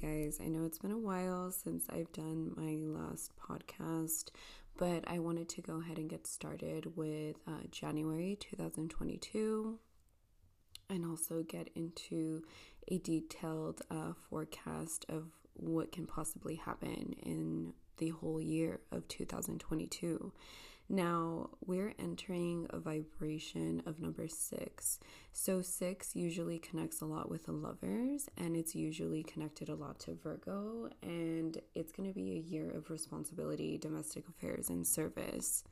Guys, I know it's been a while since I've done my last podcast, but I wanted to go ahead and get started with uh, January 2022 and also get into a detailed uh, forecast of what can possibly happen in the whole year of 2022. Now, we're entering a vibration of number six. So, six usually connects a lot with the lovers, and it's usually connected a lot to Virgo, and it's going to be a year of responsibility, domestic affairs, and service.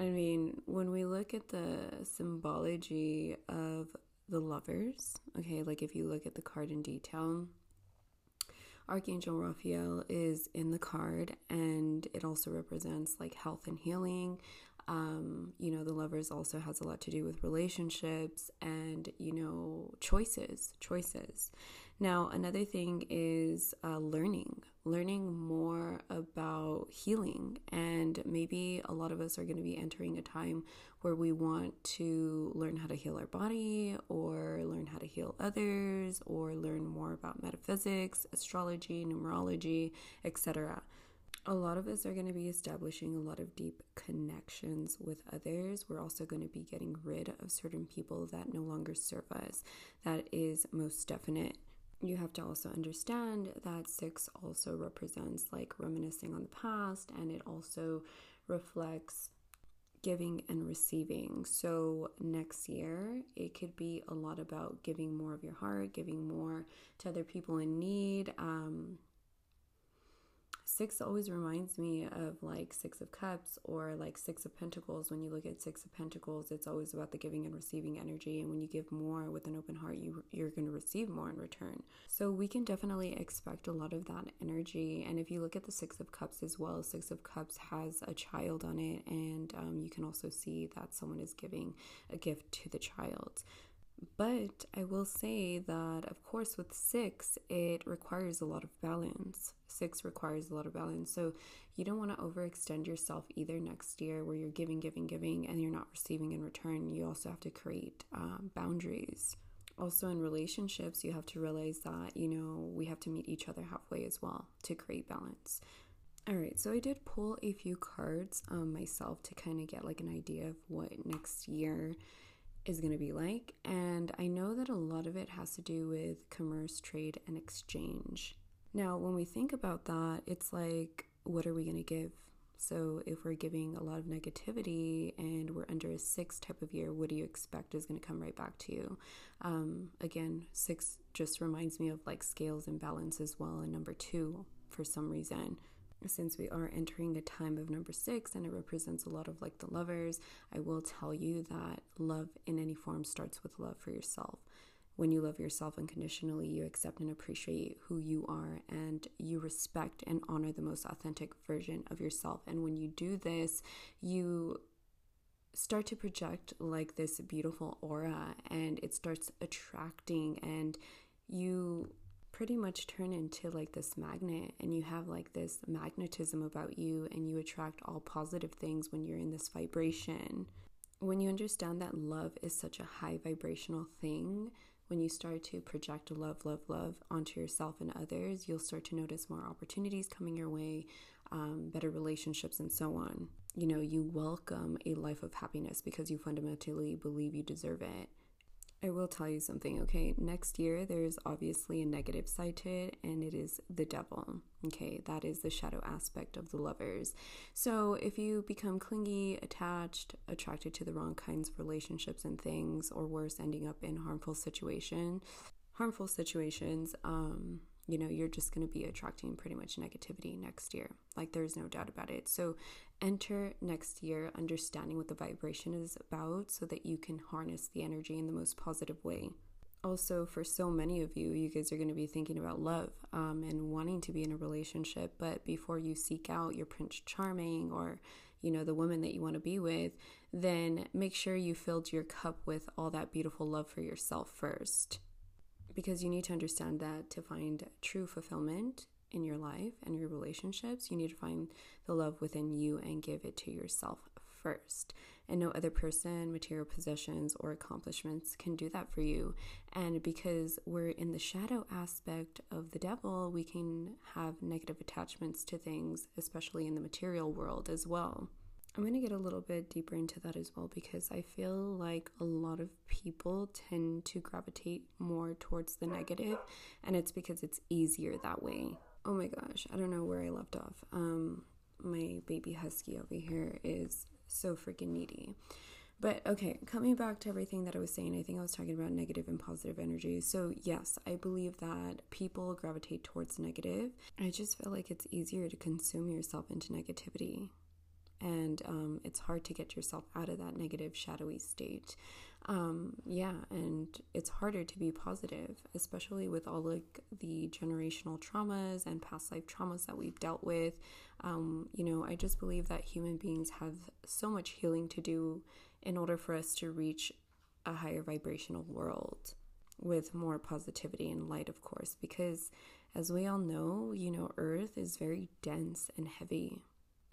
I mean, when we look at the symbology of the lovers, okay, like if you look at the card in detail, Archangel Raphael is in the card and it also represents like health and healing. Um, you know, the lovers also has a lot to do with relationships and, you know, choices, choices. Now, another thing is uh, learning, learning more about healing. And maybe a lot of us are going to be entering a time where we want to learn how to heal our body or learn how to heal others or learn more about metaphysics, astrology, numerology, etc a lot of us are going to be establishing a lot of deep connections with others. We're also going to be getting rid of certain people that no longer serve us. That is most definite. You have to also understand that six also represents like reminiscing on the past and it also reflects giving and receiving. So, next year, it could be a lot about giving more of your heart, giving more to other people in need. Um, six always reminds me of like six of cups or like six of pentacles. When you look at six of pentacles it's always about the giving and receiving energy. And when you give more with an open heart you you're going to receive more in return. So we can definitely expect a lot of that energy. And if you look at the six of cups as well six of cups has a child on it. And um, you can also see that someone is giving a gift to the child. But I will say that, of course, with six, it requires a lot of balance. Six requires a lot of balance. So you don't want to overextend yourself either next year where you're giving, giving, giving, and you're not receiving in return. You also have to create um, boundaries. Also, in relationships, you have to realize that, you know, we have to meet each other halfway as well to create balance. All right, so I did pull a few cards um, myself to kind of get like an idea of what next year is going to be like. And I know that a lot of it has to do with commerce, trade, and exchange. Now, when we think about that, it's like, what are we going to give? So, if we're giving a lot of negativity and we're under a six type of year, what do you expect is going to come right back to you? Um, again, six just reminds me of like scales and balance as well. And number two, for some reason, since we are entering a time of number six and it represents a lot of like the lovers, I will tell you that love in any form starts with love for yourself. When you love yourself unconditionally, you accept and appreciate who you are and you respect and honor the most authentic version of yourself. And when you do this, you start to project like this beautiful aura and it starts attracting and you pretty much turn into like this magnet and you have like this magnetism about you and you attract all positive things when you're in this vibration. When you understand that love is such a high vibrational thing, when you start to project love, love, love onto yourself and others, you'll start to notice more opportunities coming your way, um, better relationships, and so on. You know, you welcome a life of happiness because you fundamentally believe you deserve it. I will tell you something, okay? Next year, there's obviously a negative side to it, and it is the devil, okay? That is the shadow aspect of the lovers. So, if you become clingy, attached, attracted to the wrong kinds of relationships and things, or worse, ending up in harmful situation, harmful situations, um, you know, you're just going to be attracting pretty much negativity next year. Like, there's no doubt about it. So, enter next year understanding what the vibration is about so that you can harness the energy in the most positive way. Also, for so many of you, you guys are going to be thinking about love um, and wanting to be in a relationship. But before you seek out your Prince Charming or, you know, the woman that you want to be with, then make sure you filled your cup with all that beautiful love for yourself first because you need to understand that to find true fulfillment in your life and your relationships, you need to find the love within you and give it to yourself first. And no other person, material possessions, or accomplishments can do that for you. And because we're in the shadow aspect of the devil, we can have negative attachments to things, especially in the material world as well. I'm going to get a little bit deeper into that as well because I feel like a lot of people tend to gravitate more towards the negative, and it's because it's easier that way. Oh my gosh, I don't know where I left off. Um, my baby husky over here is so freaking needy. But okay, coming back to everything that I was saying, I think I was talking about negative and positive energy. So, yes, I believe that people gravitate towards negative. I just feel like it's easier to consume yourself into negativity and um, it's hard to get yourself out of that negative shadowy state um, yeah and it's harder to be positive especially with all like the generational traumas and past life traumas that we've dealt with um, you know i just believe that human beings have so much healing to do in order for us to reach a higher vibrational world with more positivity and light of course because as we all know you know earth is very dense and heavy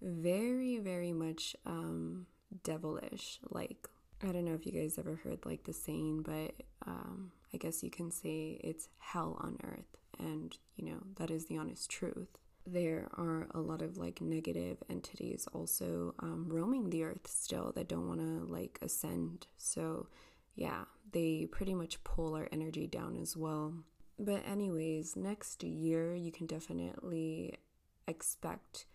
very, very much um, devilish. Like, I don't know if you guys ever heard like the saying, but um, I guess you can say it's hell on earth. And, you know, that is the honest truth. There are a lot of like negative entities also um, roaming the earth still that don't want to like ascend. So, yeah, they pretty much pull our energy down as well. But, anyways, next year you can definitely expect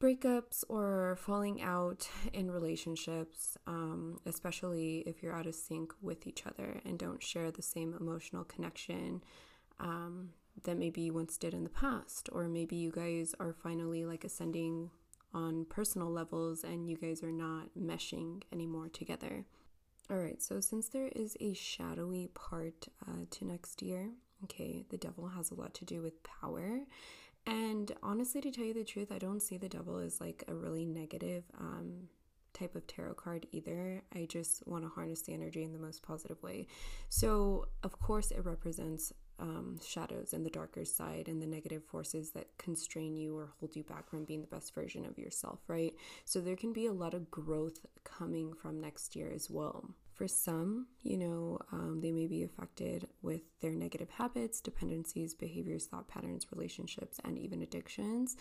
breakups or falling out in relationships, um, especially if you're out of sync with each other and don't share the same emotional connection um, that maybe you once did in the past, or maybe you guys are finally like ascending on personal levels and you guys are not meshing anymore together. All right, so since there is a shadowy part uh, to next year, okay, the devil has a lot to do with power and honestly, to tell you the truth, I don't see the devil as like a really negative um, type of tarot card either. I just want to harness the energy in the most positive way. So, of course, it represents um, shadows and the darker side and the negative forces that constrain you or hold you back from being the best version of yourself, right? So, there can be a lot of growth coming from next year as well. For some, you know, um, they may be affected with their negative habits, dependencies, behaviors, thought patterns, relationships, and even addictions.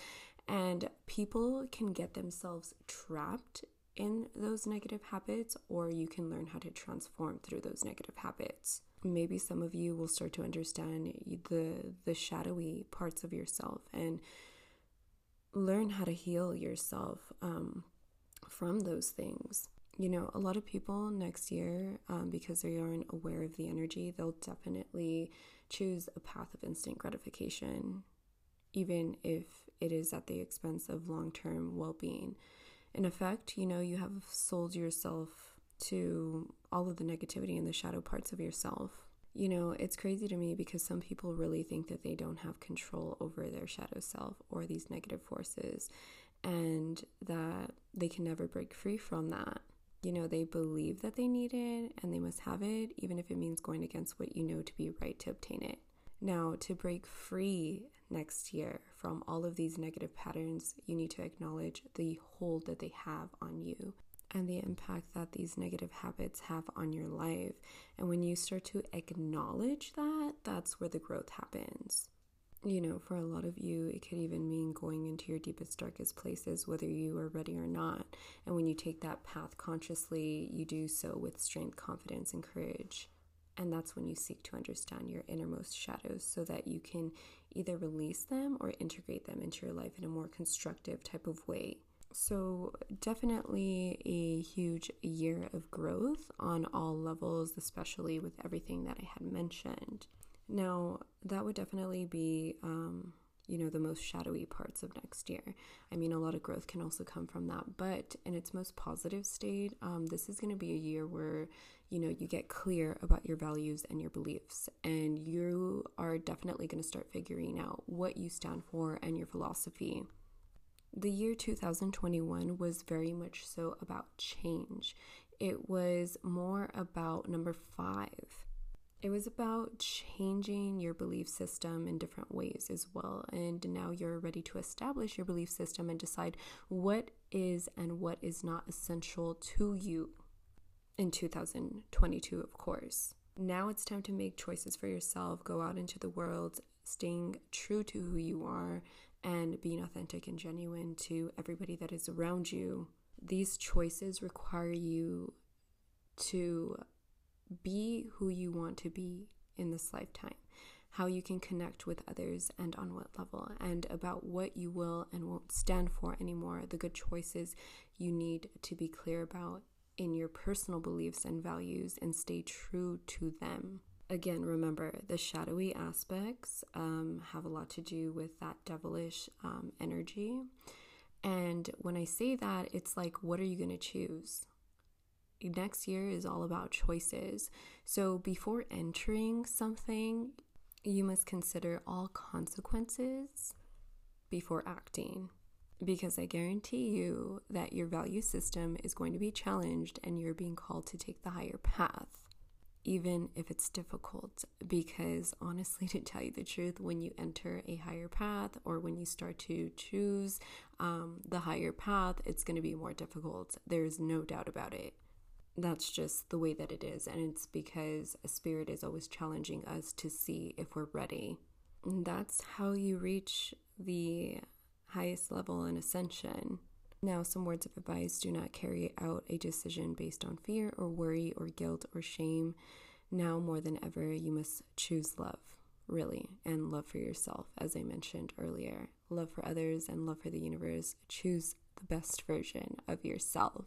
And people can get themselves trapped in those negative habits, or you can learn how to transform through those negative habits. Maybe some of you will start to understand the the shadowy parts of yourself and learn how to heal yourself um, from those things you know, a lot of people next year, um, because they aren't aware of the energy, they'll definitely choose a path of instant gratification, even if it is at the expense of long term well being. In effect, you know, you have sold yourself to all of the negativity and the shadow parts of yourself. You know, it's crazy to me because some people really think that they don't have control over their shadow self or these negative forces and that they can never break free from that you know, they believe that they need it and they must have it, even if it means going against what you know to be right to obtain it. Now, to break free next year from all of these negative patterns, you need to acknowledge the hold that they have on you and the impact that these negative habits have on your life. And when you start to acknowledge that, that's where the growth happens you know, for a lot of you, it could even mean going into your deepest, darkest places, whether you are ready or not. And when you take that path consciously, you do so with strength, confidence, and courage. And that's when you seek to understand your innermost shadows so that you can either release them or integrate them into your life in a more constructive type of way. So, definitely a huge year of growth on all levels, especially with everything that I had mentioned. Now, that would definitely be, um, you know, the most shadowy parts of next year. I mean, a lot of growth can also come from that, but in its most positive state, um, this is going to be a year where, you know, you get clear about your values and your beliefs, and you are definitely going to start figuring out what you stand for and your philosophy. The year 2021 was very much so about change. It was more about number five It was about changing your belief system in different ways as well. And now you're ready to establish your belief system and decide what is and what is not essential to you in 2022, of course. Now it's time to make choices for yourself, go out into the world, staying true to who you are, and being authentic and genuine to everybody that is around you. These choices require you to be who you want to be in this lifetime, how you can connect with others and on what level, and about what you will and won't stand for anymore, the good choices you need to be clear about in your personal beliefs and values and stay true to them. Again, remember the shadowy aspects um, have a lot to do with that devilish um, energy. And when I say that, it's like, what are you going to choose? next year is all about choices. So before entering something, you must consider all consequences before acting. Because I guarantee you that your value system is going to be challenged and you're being called to take the higher path, even if it's difficult. Because honestly, to tell you the truth, when you enter a higher path or when you start to choose um, the higher path, it's going to be more difficult. There's no doubt about it that's just the way that it is. And it's because a spirit is always challenging us to see if we're ready. And that's how you reach the highest level in ascension. Now, some words of advice do not carry out a decision based on fear or worry or guilt or shame. Now, more than ever, you must choose love, really, and love for yourself, as I mentioned earlier. Love for others and love for the universe. Choose the best version of yourself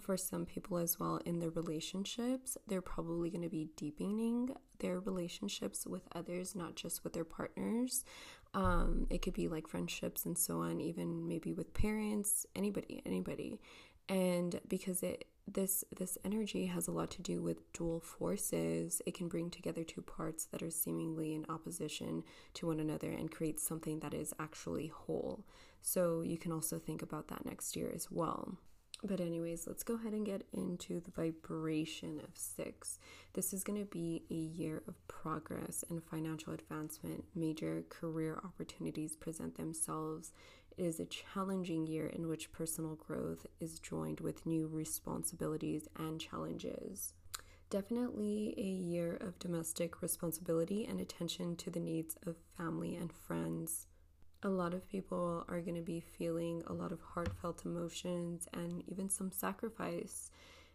for some people as well in their relationships, they're probably going to be deepening their relationships with others, not just with their partners. Um, it could be like friendships and so on, even maybe with parents, anybody, anybody. And because it this this energy has a lot to do with dual forces, it can bring together two parts that are seemingly in opposition to one another and create something that is actually whole. So you can also think about that next year as well. But, anyways, let's go ahead and get into the vibration of six. This is going to be a year of progress and financial advancement. Major career opportunities present themselves. It is a challenging year in which personal growth is joined with new responsibilities and challenges. Definitely a year of domestic responsibility and attention to the needs of family and friends a lot of people are going to be feeling a lot of heartfelt emotions and even some sacrifice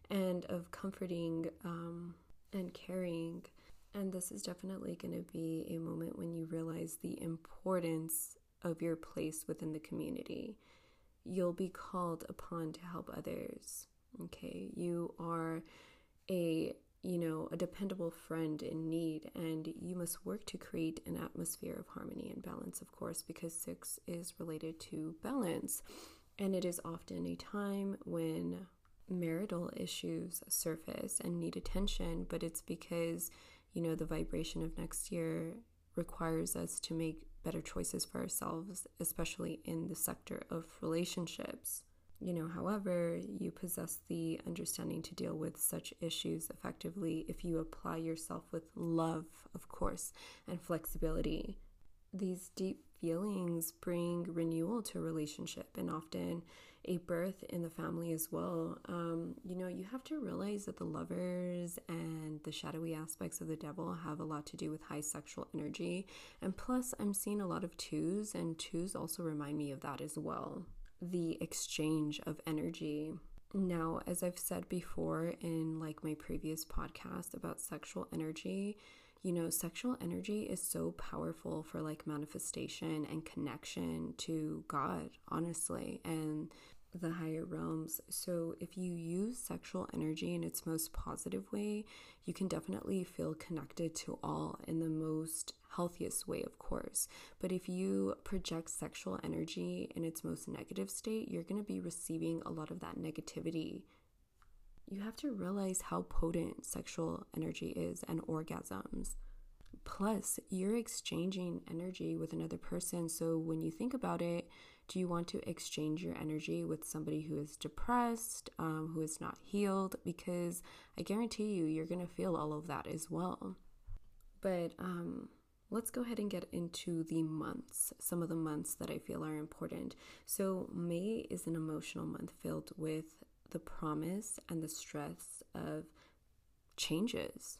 and of comforting um, and caring. And this is definitely going to be a moment when you realize the importance of your place within the community. You'll be called upon to help others. Okay, you are a you know, a dependable friend in need, and you must work to create an atmosphere of harmony and balance, of course, because six is related to balance. And it is often a time when marital issues surface and need attention, but it's because, you know, the vibration of next year requires us to make better choices for ourselves, especially in the sector of relationships. You know, however, you possess the understanding to deal with such issues effectively if you apply yourself with love, of course, and flexibility. These deep feelings bring renewal to a relationship and often a birth in the family as well. Um, you know, you have to realize that the lovers and the shadowy aspects of the devil have a lot to do with high sexual energy. And plus, I'm seeing a lot of twos, and twos also remind me of that as well the exchange of energy. Now, as I've said before in like my previous podcast about sexual energy, you know, sexual energy is so powerful for like manifestation and connection to God, honestly. And the higher realms. So, if you use sexual energy in its most positive way, you can definitely feel connected to all in the most healthiest way, of course. But if you project sexual energy in its most negative state, you're going to be receiving a lot of that negativity. You have to realize how potent sexual energy is and orgasms. Plus, you're exchanging energy with another person. So, when you think about it, do you want to exchange your energy with somebody who is depressed, um, who is not healed? Because I guarantee you, you're going to feel all of that as well. But um, let's go ahead and get into the months, some of the months that I feel are important. So, May is an emotional month filled with the promise and the stress of changes.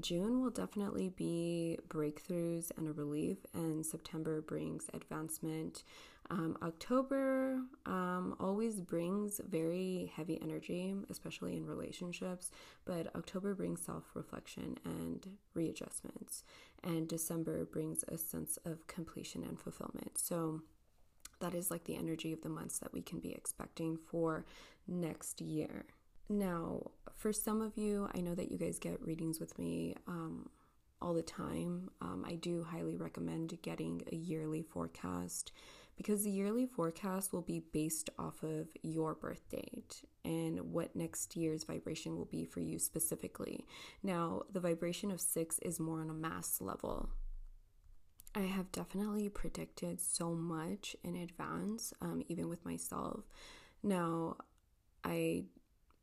June will definitely be breakthroughs and a relief, and September brings advancement. Um, October um, always brings very heavy energy, especially in relationships, but October brings self reflection and readjustments, and December brings a sense of completion and fulfillment. So, that is like the energy of the months that we can be expecting for next year. Now, for some of you, I know that you guys get readings with me um, all the time. Um, I do highly recommend getting a yearly forecast because the yearly forecast will be based off of your birth date and what next year's vibration will be for you specifically. Now, the vibration of six is more on a mass level. I have definitely predicted so much in advance, um, even with myself. Now, I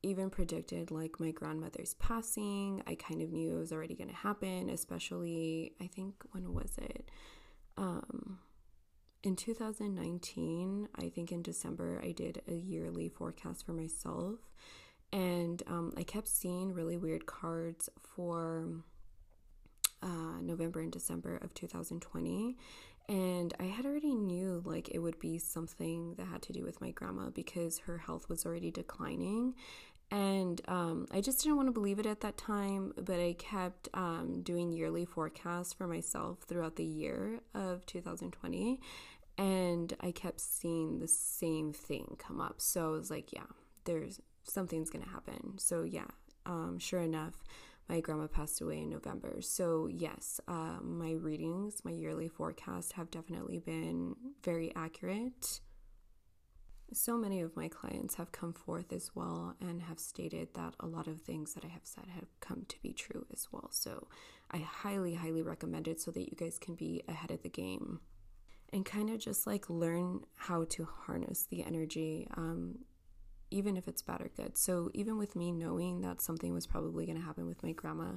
even predicted like my grandmother's passing. I kind of knew it was already going to happen, especially I think when was it? Um in 2019, I think in December, I did a yearly forecast for myself. And um, I kept seeing really weird cards for uh, November and December of 2020 and I had already knew like it would be something that had to do with my grandma because her health was already declining and um, I just didn't want to believe it at that time, but I kept um, doing yearly forecasts for myself throughout the year of 2020. And I kept seeing the same thing come up. So I was like, yeah, there's something's going to happen. So, yeah, um, sure enough, my grandma passed away in November. So, yes, uh, my readings, my yearly forecast have definitely been very accurate. So many of my clients have come forth as well and have stated that a lot of things that I have said have come to be true as well. So, I highly, highly recommend it so that you guys can be ahead of the game and kind of just like learn how to harness the energy. Um, even if it's bad or good. So, even with me knowing that something was probably going to happen with my grandma,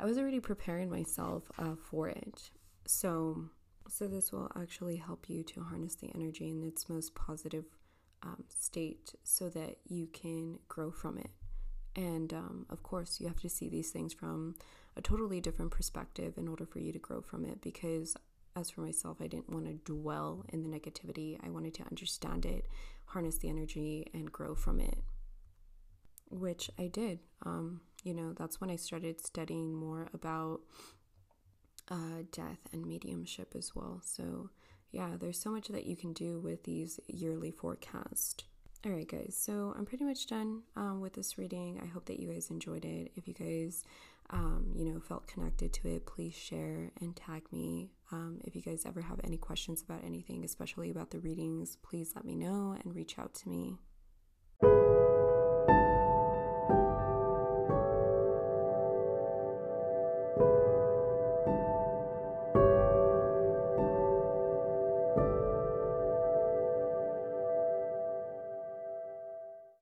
I was already preparing myself uh, for it. So, so this will actually help you to harness the energy in its most positive um, state so that you can grow from it. And um, of course, you have to see these things from a totally different perspective in order for you to grow from it. Because, as for myself, I didn't want to dwell in the negativity, I wanted to understand it, harness the energy, and grow from it, which I did. Um, you know, that's when I started studying more about uh, death and mediumship as well. So, yeah, there's so much that you can do with these yearly forecast. All right, guys, so I'm pretty much done um, with this reading. I hope that you guys enjoyed it. If you guys, um, you know, felt connected to it, please share and tag me. Um, if you guys ever have any questions about anything, especially about the readings, please let me know and reach out to me.